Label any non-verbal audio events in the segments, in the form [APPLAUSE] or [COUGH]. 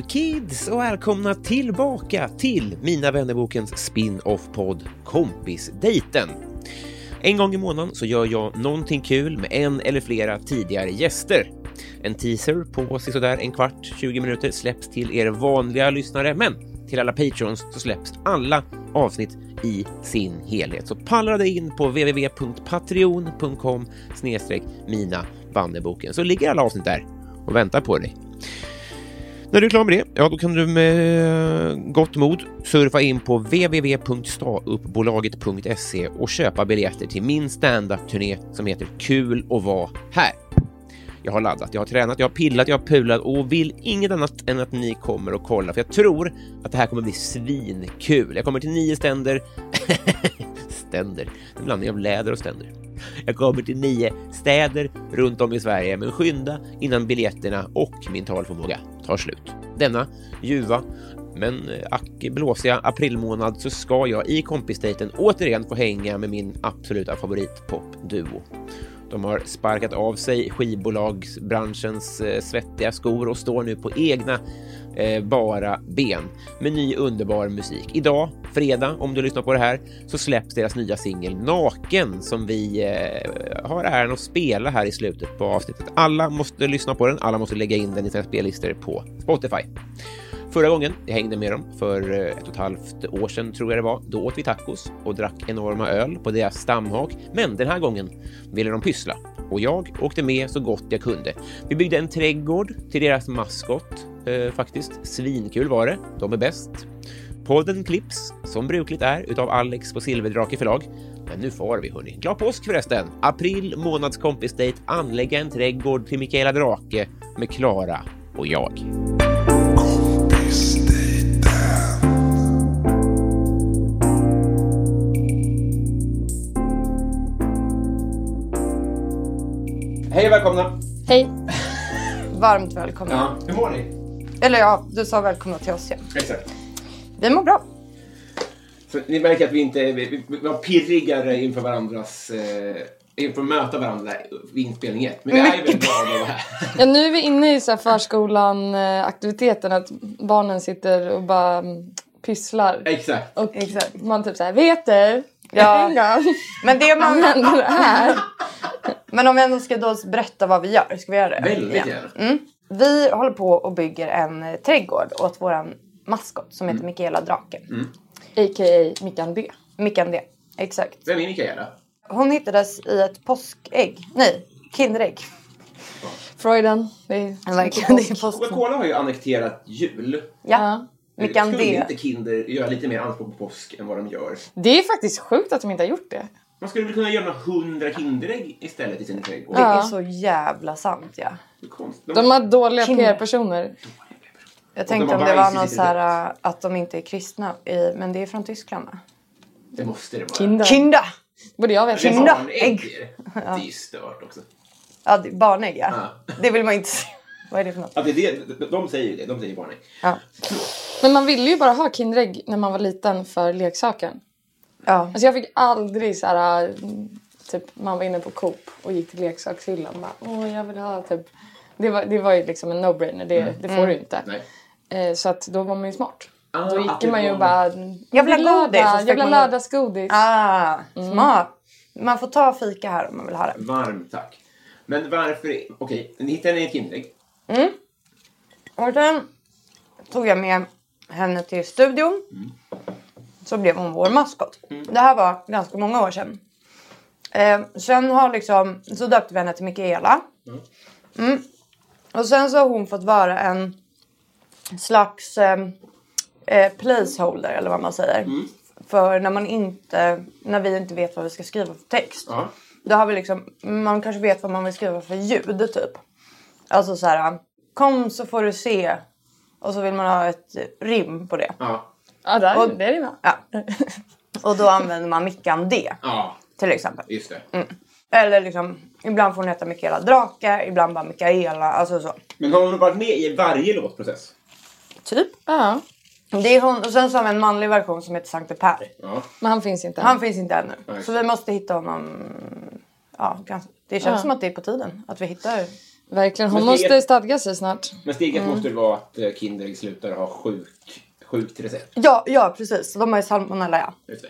Hello kids och välkomna tillbaka till Mina vännerbokens spin-off-podd Kompisdejten. En gång i månaden så gör jag någonting kul med en eller flera tidigare gäster. En teaser på sådär en kvart, 20 minuter släpps till er vanliga lyssnare, men till alla patrons så släpps alla avsnitt i sin helhet. Så pallra dig in på www.patreon.com mina vanneboken så ligger alla avsnitt där och väntar på dig. När du är klar med det, ja då kan du med eh, gott mod surfa in på www.stauppbolaget.se och köpa biljetter till min standup-turné som heter Kul att vara här. Jag har laddat, jag har tränat, jag har pillat, jag har pulat och vill inget annat än att ni kommer och kollar för jag tror att det här kommer bli svinkul. Jag kommer till nio ständer. [LAUGHS] ständer, en blandning av läder och ständer. Jag kommer till nio städer runt om i Sverige, men skynda innan biljetterna och min talförmåga tar slut. Denna ljuva men eh, ack blåsiga aprilmånad så ska jag i kompisdejten återigen få hänga med min absoluta favoritpopduo. De har sparkat av sig skivbolagsbranschens eh, svettiga skor och står nu på egna eh, bara ben med ny underbar musik. Idag, fredag, om du lyssnar på det här, så släpps deras nya singel Naken som vi eh, har äran att spela här i slutet på avsnittet. Alla måste lyssna på den, alla måste lägga in den i sina spellistor på Spotify. Förra gången jag hängde med dem, för eh, ett och ett halvt år sedan tror jag det var, då åt vi tacos och drack enorma öl på deras stamhak. Men den här gången ville de pyssla och jag åkte med så gott jag kunde. Vi byggde en trädgård till deras maskot eh, faktiskt. Svinkul var det. De är bäst. Podden klipps som brukligt är utav Alex på Silverdrake förlag. Men nu får vi hörni. Glad påsk förresten! April månads kompisdejt, anlägga en trädgård till Mikaela Drake med Klara och jag. Hej och välkomna! Hej. [LAUGHS] Varmt välkomna. Ja, hur mår ni? Eller ja, du sa välkomna till oss ja. Exakt. Vi mår bra. Så ni märker att vi inte vi, vi, vi var pirrigare inför varandras eh, inför att möta varandra vid inspelning ett. Men vi är ju väldigt glada att vara här. [LAUGHS] Ja, nu är vi inne i så här förskolan-aktiviteten att barnen sitter och bara mm, pysslar. Exakt. Och man typ såhär, vet du? Ja. [LAUGHS] Gång Men det man... det här. [LAUGHS] Men om jag ändå ska då berätta vad vi gör, ska vi göra det? Väldigt Ja. gärna. Mm. Vi håller på och bygger en eh, trädgård åt våran maskot som Mm. heter Mikaela Draken. A.k.a. Mickan B. Mickan D. Exakt. Vem är Mikaela? Hon hittades i ett påskägg. Nej, Kinderägg. Freuden. Det är Verkligen, det är påsk. Coca-Cola har ju annekterat jul. Ja. Mickan Skulle D. inte Kinder göra lite mer anspråk på påsk än vad de gör? Det är faktiskt sjukt att de inte har gjort det. Man skulle väl kunna göra några hundra Kinderägg istället i sin trädgård? Det är så jävla sant ja. Det är konstigt. De har dåliga Kinder. PR-personer. Jag de tänkte har om det var någon så här att de inte är kristna. I, men det är från Tyskland va? Det måste det vara. Kinder. Kinda! Borde jag veta. Det är Kinda. barnägg. Ägg. Det är ju stört också. Ja, det- barnägg ja. Ja. Det vill man inte se. Vad är det för något? Att det är det, de säger ju det. De säger barnägg. Ja. Men man ville ju bara ha Kinderägg när man var liten för leksaken. Ja. Alltså jag fick aldrig så här, typ man var inne på Coop och gick till leksakshyllan och bara, åh jag vill ha typ Det var, det var ju liksom en no-brainer. Det, det får du ju inte. Nej. Eh, så att då var man ju smart. Ah, då gick man ju och bara... Jag vill ha godis, Jag vill lördagsgodis. Ah, smart. Man får ta fika här om man vill ha det. Varmt tack. Men varför... Okej, ni hittade en Kinderägg. Och sen tog jag med henne till studion. Så blev hon vår maskot. Det här var ganska många år sedan. Eh, sen har liksom, så döpte vi henne till Mikaela. Mm. Och sen så har hon fått vara en slags eh, eh, placeholder eller vad man säger. För när man inte, när vi inte vet vad vi ska skriva för text. Ja. Då har vi liksom, man kanske vet vad man vill skriva för ljud typ. Alltså så här, kom så får du se. Och så vill man ha ett rim på det. Ja. Ja, där, Och- det är det med. Ja. Och då använder man Mickan D Ja, till exempel. just det. Mm. Eller liksom, ibland får hon heta Mikaela Drake, ibland bara Mikaela, alltså så. Men har hon varit med i varje låtprocess? Typ. Ja, Det är hon, och sen så har vi en manlig version som heter Sankte Per. Ja. men han finns inte. Han finns inte ännu. Nej. Så vi måste hitta honom. Ja, ganska. Det känns Ja. som att det är på tiden att vi hittar. Verkligen. Hon är- måste stadga sig snart. Men steget måste väl vara att eh, Kinderägg slutar ha sjuk, sjukt recept? Ja, ja precis. De har ju salmonella ja. Just det.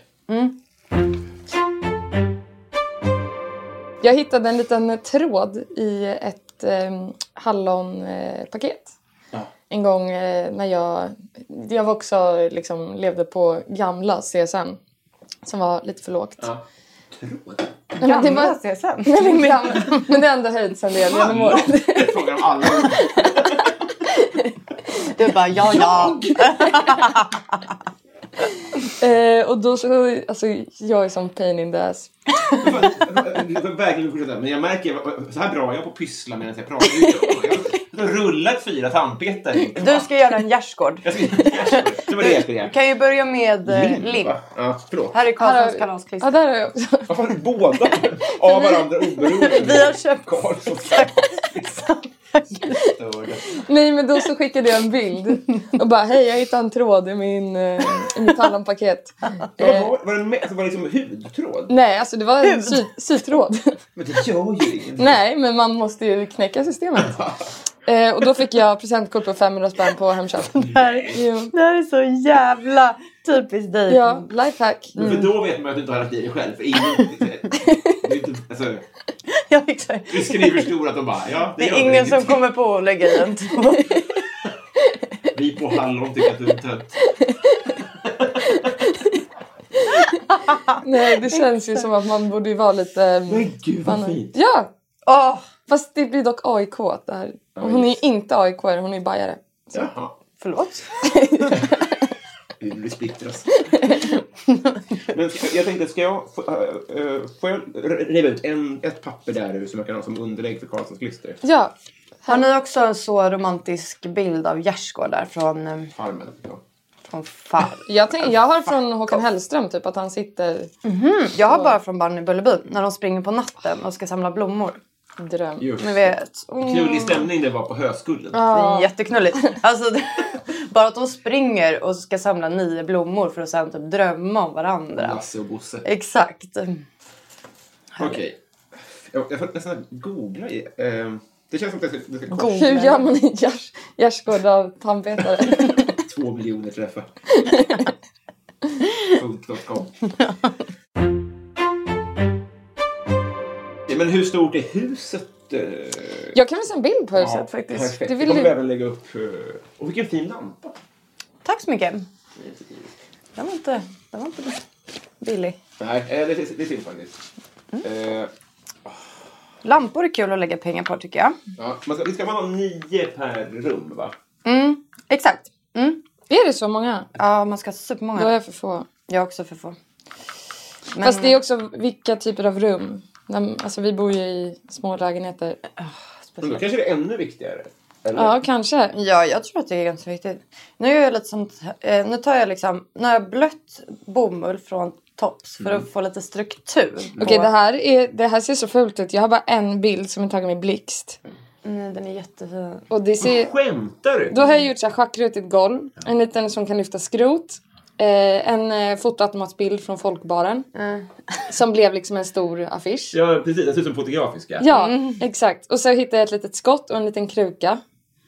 Jag hittade en liten tråd i ett eh, hallonpaket. Ja. En gång eh, när jag... Jag var också liksom levde på gamla CSN. Som var lite för lågt. Ja. Tråd? Nej, det var, CSN. [LAUGHS] Nej, men, gamla, men det har ändå höjts en del genom åren. Jag frågar om alla. [LAUGHS] Du bara ja ja. [LAUGHS] Eh, och då så... Alltså jag är som pain in the ass. Du får verkligen fortsätta. Men jag märker, så här bra är jag på att pyssla medan jag pratar. Jag har rullat fyra tandpetare. Du ska göra en gärdsgård. Jag ska, det var det jag skulle göra. Du kan ju börja med eh, lim. Ja, förlåt. Här är Karlssons kalasklister. Ja, där har jag också. Varför har du båda [LAUGHS] av varandra oberoende? Vi har köpt Karlssons [LAUGHS] störda. Nej men då så skickade jag en bild och bara hej jag hittade en tråd i, min, eh, i mitt hallonpaket. Eh, var, var det med? Alltså, var det liksom hudtråd? nej alltså det var en sy, sytråd. Men det gör ju inget. nej men man måste ju knäcka systemet. Eh, och då fick jag presentkort på 500 spänn på Hemköp. [LAUGHS] Jo. Det här är så jävla typiskt dig. Ja, lifehack. För då vet man att du inte har lagt i det själv. För ingen... Det är inte, alltså, [LAUGHS] Ja, exakt. du skriver stort att de bara, ja, Det gör är ingen som kommer på att lägga i en tråd. Vi på Hallon tycker att du är tönt. Nej det känns ju som att man borde ju vara lite... Men gud vad fint. Ja! Åh, Fast det blir dock AIK det här. Hon är ju inte AIK, hon är ju bajare. Jaha. förlåt. [LAUGHS] Vi splittras. [LAUGHS] Men ska- jag tänkte, ska jag... Få, äh, äh, får jag riva ut en, ett papper där som jag kan ha som underlägg för Karlssons klister? Ja. Har ni också en så romantisk bild av gärdsgårdar från, eh, Farmen. Ja. från far? [LAUGHS] Jag, tänk, jag har från Håkan Hellström typ att han sitter... Jag har bara från Barn i Bullerbyn när de springer på natten och ska samla blommor. Dröm. Just Ni vet. Mm. Knullig stämning det var på Höskullen. Är jätteknulligt. Alltså, det, [LAUGHS] bara att de springer och ska samla nio blommor för att sen typ drömma om varandra. Lasse och Bosse. Exakt. Okej. Jag, jag får nästan googla i... Eh, det känns som att det ska, det ska kosta Hur gör man en gärs- gärdsgård av tandpetare? [LAUGHS] två miljoner träffar. [LAUGHS] Funk.com. men hur stort är huset? Eh? Jag kan visa en bild på huset Ja, faktiskt. Perfekt. Det vill kommer du... även lägga upp. eh, Och vilken fin lampa. Tack så mycket. Den var inte, den var inte billig. Nej, eh, det, det, det finns faktiskt. Eh, Lampor är kul att lägga pengar på tycker jag. ja, man ska, vi ska ha nio per rum, va? Mm, exakt. Mm. Är det så många? Ja, man ska ha Då är supermånga. jag för få. Jag också för få. Men, Fast det är också vilka typer av rum. När- Alltså vi bor ju i små lägenheter. Men då kanske det är ännu viktigare. Eller? Ja, kanske. Ja, jag tror att det är ganska viktigt. Nu gör jag lite sånt. Eh, nu tar jag liksom. Nu har jag blött bomull från tops för att få lite struktur. Okej, det, här är, det här ser så fult ut. Jag har bara en bild som är tagen med blixt. Nej, den är jättefin. Och det ser... Skämtar du? Då har jag gjort så här schackrutigt golv. En liten som kan lyfta skrot. Eh, en eh, fotoautomatsbild från folkbaren. Som blev liksom en stor affisch. Ja, precis. Den ser ut som fotografiska. Ja, exakt. Och så hittade jag ett litet skott och en liten kruka.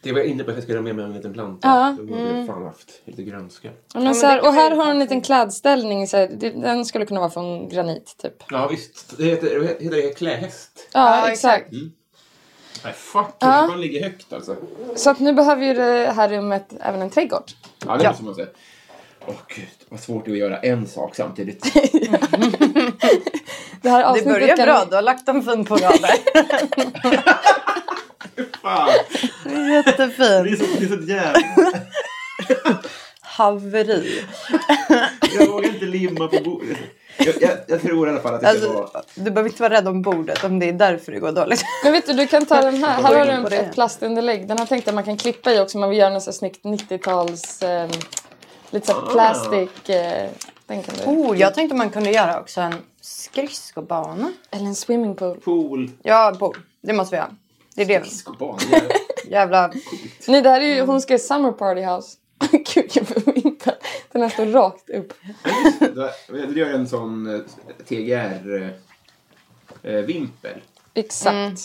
Det var jag inne på att jag skulle ha med mig en liten planta. Ja. Då borde jag fan haft lite grönska. Men så här, och här har hon en liten klädställning. Så här, det- den skulle kunna vara från granit typ. Ja, visst. Det heter, heter det klähäst? Ja, Ja, exakt. Nej, fuck. Ja. Man ligger högt alltså. Så att nu behöver ju det här rummet även en trädgård. Ja, det Ja. måste man säga. Åh gud, vad svårt det är att göra en sak samtidigt. [LAUGHS] Det här Det börjar kan bra, du har lagt en fin på rader. Fan, det Jättefin. är så, det är så jävla... [LAUGHS] Haveri. Jag vågar inte limma på bordet. Jag, jag, jag tror i alla fall att det ska vara... Alltså, du behöver inte vara rädd om bordet om det är därför det går dåligt. Men vet du, du kan ta [LAUGHS] den här. Här har du en, det. ett plastunderlägg. Den här tänkte jag man kan klippa i också. Man vill göra något så snyggt 90-tals... Eh, lite så Ah. plastic... Eh, den kan du. Oh, jag tänkte man kunde göra också en skridskobana. Eller en swimmingpool. Pool, Ja, bo. Det måste vi göra. Det är det. skridskoban. [LAUGHS] Jävla... Nej, det här är ju, hon ska i summer party house. [LAUGHS] Jag får vimpa. Den här står rakt upp. Du gör en sån eh, TGR-vimpel. Exakt.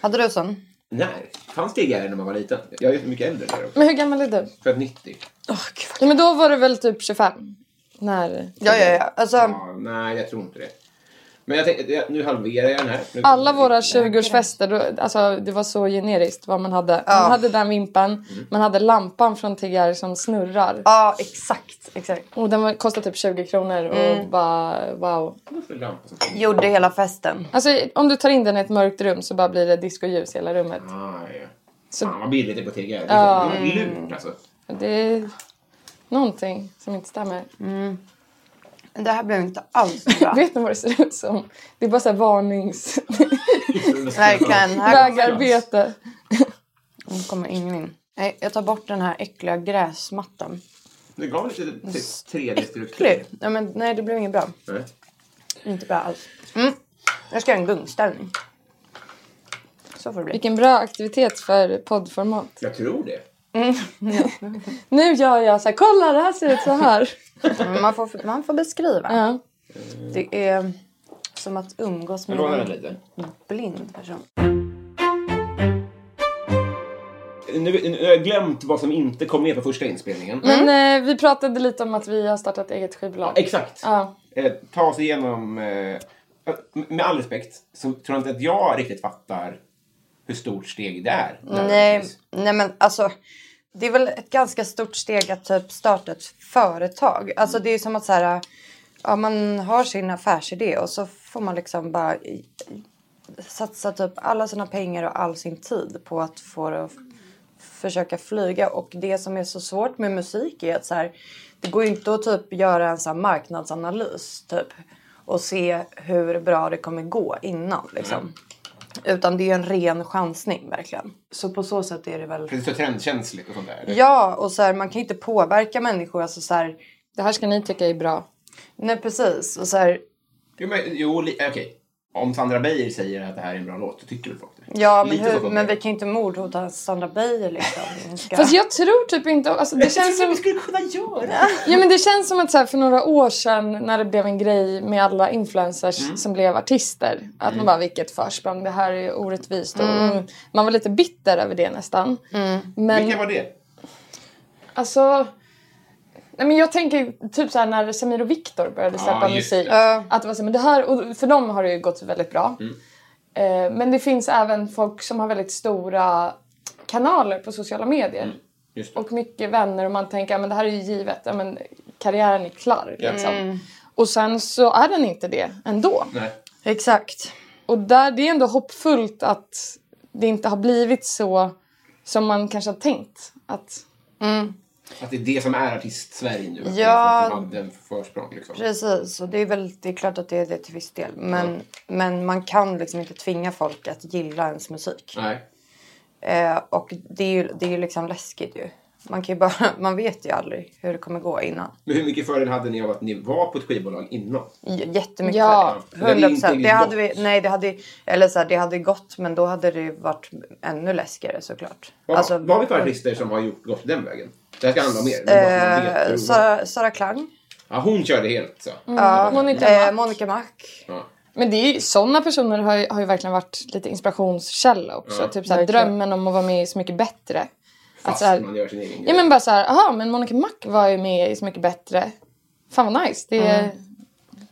Hade du sån? När? Fanns TGR när man var liten? Jag är så mycket äldre er också. Men hur gammal är du? Född 90. Ja, men då var du väl typ 25? När... Ja, ja, ja. Alltså, Ja, nej, jag tror inte det. Men jag tänkte, nu halverar jag den här. Nu- Alla våra 20-årsfester, då- alltså det var så generiskt vad man hade. Man Ja. hade den vimpan, man hade lampan från TGR som snurrar. ja, exakt. exakt. Och den var, kostade typ 20 kronor och bara wow. Gjorde hela festen. Alltså om du tar in den i ett mörkt rum så bara blir det discoljus i hela rummet. Ah, ja. Så Fan vad billigt det är på TGR. Det Ja. är så lurt alltså. det är någonting som inte stämmer. Det här blev inte alls bra. [LAUGHS] Vet ni vad det ser ut som? Det är bara så här varnings... [LAUGHS] Verkligen. Vägarbete. Nu kommer ingen in. Nej, jag tar bort den här äckliga gräsmattan. Det gav lite typ 3D-struktur. Äcklig. Ja, men, nej, det blev inget bra. Nej. Inte bra alls. Mm. Jag ska göra en gungställning. Så får det bli. Vilken bra aktivitet för poddformat. Jag tror det. [LAUGHS] Nu gör jag så här, kolla det här ser ut så här. Men Man får, man får beskriva. Ja. Det är som att umgås med en lite. blind person. Nu, nu har jag glömt vad som inte kom med på första inspelningen. Men eh, vi pratade lite om att vi har startat eget skivbolag. Exakt. Ja. Eh, ta oss igenom... Eh, med all respekt så tror jag inte att jag riktigt fattar hur stort steg det är. Nej, nej, men alltså. Det är väl ett ganska stort steg att typ starta ett företag. Alltså det är som att så här, ja, man har sin affärsidé och så får man liksom bara satsa typ alla sina pengar och all sin tid på att få det att försöka flyga. Och det som är så svårt med musik är att så här, det går ju inte att typ göra en så marknadsanalys typ och se hur bra det kommer gå innan liksom. Utan det är en ren chansning verkligen. Så på så sätt är det väl. Precis så trendkänsligt och sånt där. Ja, och så här, man kan inte påverka människor. Alltså så här, Det här ska ni tycka är bra. nej precis. Och så här, Jo, men, jo li- okej. Om Sandra Beijer säger att det här är en bra låt, så tycker väl folk det? ja, men, hur, men vi kan ju inte mordhota Sandra Beijer liksom. Vi Ska... Fast jag tror typ inte... Alltså, det, känns som, skulle kunna göra. ja, men det känns som att så här, för några år sedan när det blev en grej med alla influencers som blev artister. Att man bara, vilket försprång, det här är orättvist. Och, mm, man var lite bitter över det nästan. Men Vilka var det? alltså... Nej, men jag tänker typ så här när Samir och Viktor började släppa just musik. det. Att det var så, men det här, och för dem har det ju gått väldigt bra. Eh, men det finns även folk som har väldigt stora kanaler på sociala medier. Just det. Och mycket vänner och man tänker att det här är ju givet. Ja, men, karriären är klar. Ja. Liksom. Och sen så är den inte det ändå. Nej. Exakt. Och där, det är ändå hoppfullt att det inte har blivit så som man kanske har tänkt. Att, Att det är det som är artist-Sverige nu. Att Ja. det är försprång liksom. Precis, och det är väl det är klart att det är det till viss del. Men, men man kan liksom inte tvinga folk att gilla ens musik. Nej. Eh, och det är ju det är ju liksom läskigt ju. man kan ju bara, [LAUGHS] man vet ju aldrig hur det kommer gå innan. Men hur mycket fördel hade ni av att ni var på ett skivbolag innan? J- Jättemycket Ja, för det hade det. 100 inte procent. Det gått. hade vi, nej det hade, eller så här, det hade gått men då hade det varit ännu läskigare såklart. Vad, Alltså, vad har vi för artister som har gjort, gått den vägen? Det här ska handla om er. bara man vet Eh, hur- Sara, Sara Klang. Ja, hon körde helt så. Ja, Monica eh, Mac. Monica Mac. Ja. Men det är ju, sådana personer har ju, har ju verkligen varit lite inspirationskälla också. Ja. typ såhär, Verkligen. drömmen om att vara med i Så mycket bättre. Fast så här- man gör sin egen Ja men bara så här, aha men Monica Mac var ju med i Så mycket bättre. Fan vad nice. Det är,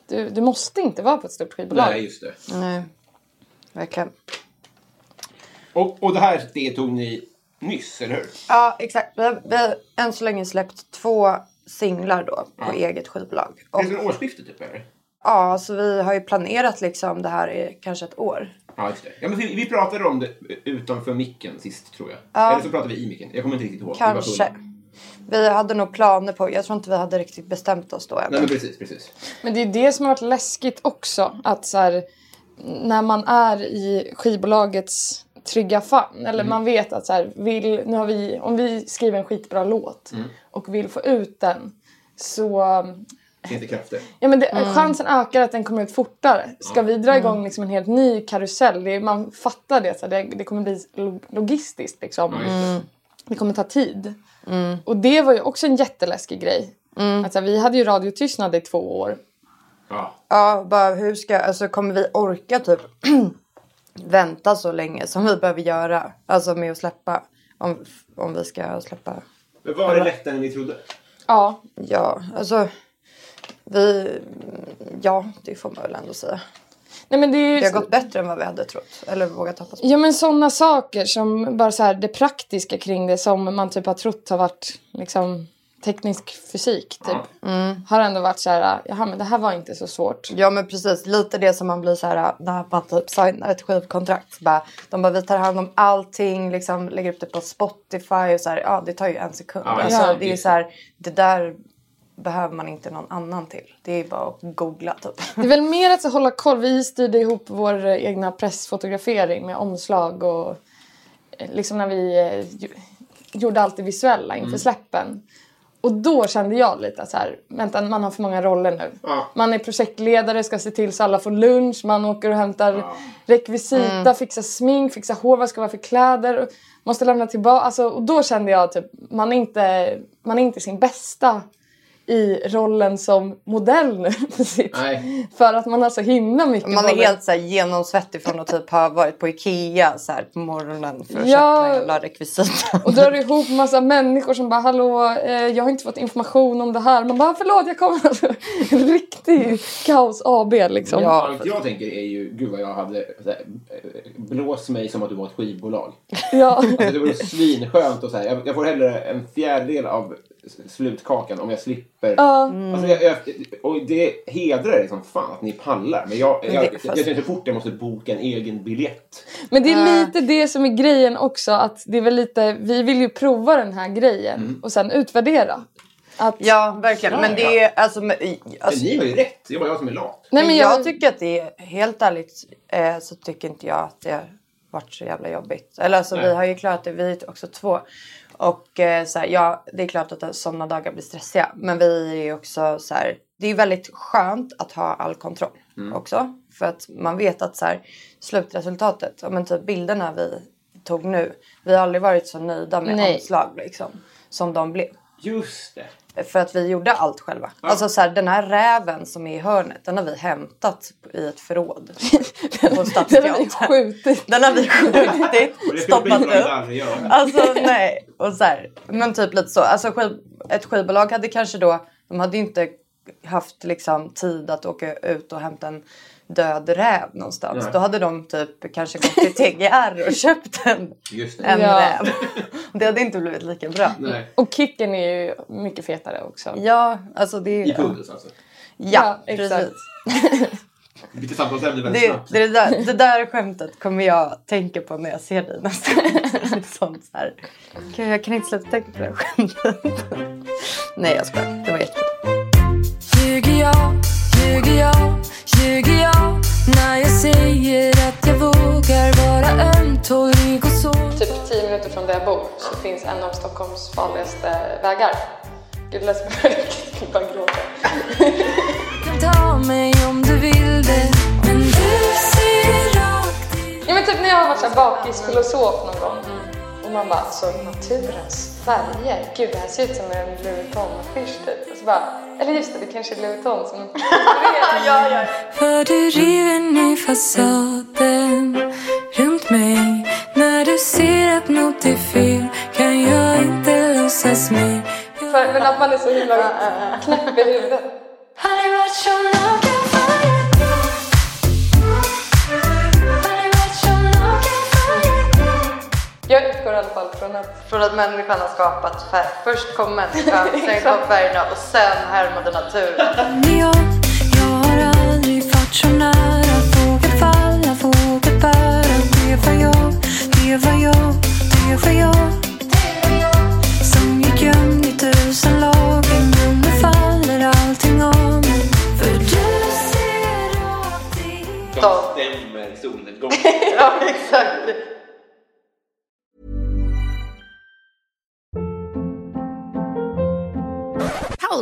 du, du måste inte vara på ett stort skivbolag. Nej, just det. Nej, verkligen. Och, och det här det tog ni nyss, eller hur? Ja, exakt. Vi har, vi har än så länge släppt två singlar då på Ja. eget skivbolag. Det Och, är från årsskiftet typ, eller? ja, så vi har ju planerat liksom det här i kanske ett år. Ja, just det. Ja, men vi, vi pratade om det utanför micken sist, tror jag. Ja. Eller så pratade vi i micken. Jag kommer inte riktigt ihåg. Kanske. Vi hade nog planer på, jag tror inte vi hade riktigt bestämt oss då än. Nej, men precis, precis. Men det är det som har varit läskigt också. Att så här, när man är i skivbolagets trygga famn. Eller man vet att så här, vill, nu har vi, om vi skriver en skitbra låt och vill få ut den. Så Finns det krafter? ja, men det, chansen ökar att den kommer ut fortare. Ska vi dra igång liksom en helt ny karusell. Det, man fattar det. Så här, det, det kommer bli lo- logistiskt. Liksom. Just det. Kommer ta tid. Och det var ju också en jätteläskig grej. Att, så här, vi hade ju radiotystnad i två år. Ja. Ja, bara hur ska, alltså kommer vi orka typ [CLEARS THROAT] vänta så länge som vi behöver göra? Alltså med att släppa. Om, om vi ska släppa. Men var det lättare än ni trodde? Ja, Ja, alltså. Vi, ja det får man väl ändå säga. Nej, men det, är ju, Det har gått bättre än vad vi hade trott. Eller vågat hoppas på. Ja men sådana saker som bara så här det praktiska kring det som man typ har trott har varit liksom teknisk fysik typ. Har ändå varit så här, jaha men det här var inte så svårt. Ja men precis, lite det som man blir så här när man typ signar ett skivkontrakt. Bara, de bara vi tar hand om allting, liksom lägger upp det på Spotify och så här, ja det tar ju en sekund. Ja, alltså, ja. det är så här, det där behöver man inte någon annan till. Det är bara att googla typ. Det är väl mer att så hålla koll. Vi styrde ihop vår egna pressfotografering med omslag och eh, liksom när vi eh, gjorde allt det visuella inför släppen. Och då kände jag lite så här, vänta man har för många roller nu. Ja. Man är projektledare, ska se till så alla får lunch, man åker och hämtar rekvisita, fixar smink, fixar hår, vad ska vara för kläder. och Måste lämna tillbaka. Alltså, och då kände jag typ, man är inte, man är inte sin bästa i rollen som modell nu. [LAUGHS] för sitt- Nej. För att man har så himla mycket Man är både- helt så här genomsvettig från att typ ha varit på Ikea så här på morgonen för att Ja. köpa jävla rekvisita. Och drar ihop massa människor som bara hallå, eh, jag har inte fått information om det här. Man bara förlåt jag kommer. Alltså, en [LAUGHS] riktig kaos AB liksom. Ja. Allt jag tänker är ju, gud vad jag hade, här, eh, blås mig som att du var ett skivbolag. Ja. Alltså, det vore svinskönt och så här, jag, jag får hellre en fjärdedel av slutkakan om jag slipper. Ja. Alltså, jag, jag, och det hedrar er som fan att ni pallar. Men jag, jag, jag, det- jag, känner så fort jag måste boka en egen biljett. Men det är lite det som är grejen också. Att det är väl lite, vi vill ju prova den här grejen och sen utvärdera. Att, Ja verkligen. Men det är alltså, alltså Men ni har ju rätt, det är bara jag som är lat. nej, men jag, jag, tycker att det är helt ärligt eh, så tycker inte jag att det varit så jävla jobbigt. Eller alltså Nej. vi har ju klarat det, vi är också två. Och eh, så här, ja, det är klart att sådana dagar blir stressiga. Men vi är ju också så här, det är väldigt skönt att ha all kontroll också. För att man vet att så här, slutresultatet, ja, men typ bilderna vi tog nu. Vi har aldrig varit så nöjda med Nej. omslag liksom. Som de blev. Just det. För att vi gjorde allt själva. Alltså så här, den här räven som är i hörnet, den har vi hämtat i ett förråd. [LAUGHS] på den har vi skjutit. Den har vi skjutit, stoppat upp. Alltså nej. Och så här, men typ lite så. Alltså ett skivbolag hade kanske då, de hade inte haft liksom tid att åka ut och hämta en död räv någonstans. Nej. Då hade de typ kanske gått till TGR och köpt en, Just det. en Ja. räv. [LAUGHS] Det hade inte blivit lika bra. Nej. Och kicken är ju mycket fetare också. Ja, alltså det I är... puls alltså. Ja, Ja, exakt. precis. [LAUGHS] Samtalsämne Det, det, det, där, det där skämtet kommer jag tänka på när jag ser dig nästa gång. [LAUGHS] Sånt så här. Jag kan inte sluta tänka på det här skämtet. Nej, jag skojar. Det var jättebra. Ljuger jag, ljuger jag, ljuger jag när jag säger att jag vågar vara ömtålig och så Typ 10 minuter från där jag bor finns en av Stockholms farligaste vägar. Gud, det lät som jag [LAUGHS] bara gråta. ta mig om du vill det Men du ser rakt i Ja men typ när jag har varit bakisfilosof någon gång och man bara alltså naturens färger, gud det här ser ut som en Louis Vuitton-affisch typ. Och så bara, eller just det, det kanske är Louis Vuitton som [LAUGHS] ja, ja. För du river ner fasaden För, men att man är så himla knäpp i huvudet. Så så Jag utgår i alla fall från att Från att människan har skapat färg. Först kom människan, [LAUGHS] sen kom färgerna och sen härmade naturen. Så Det var jag, det var jag,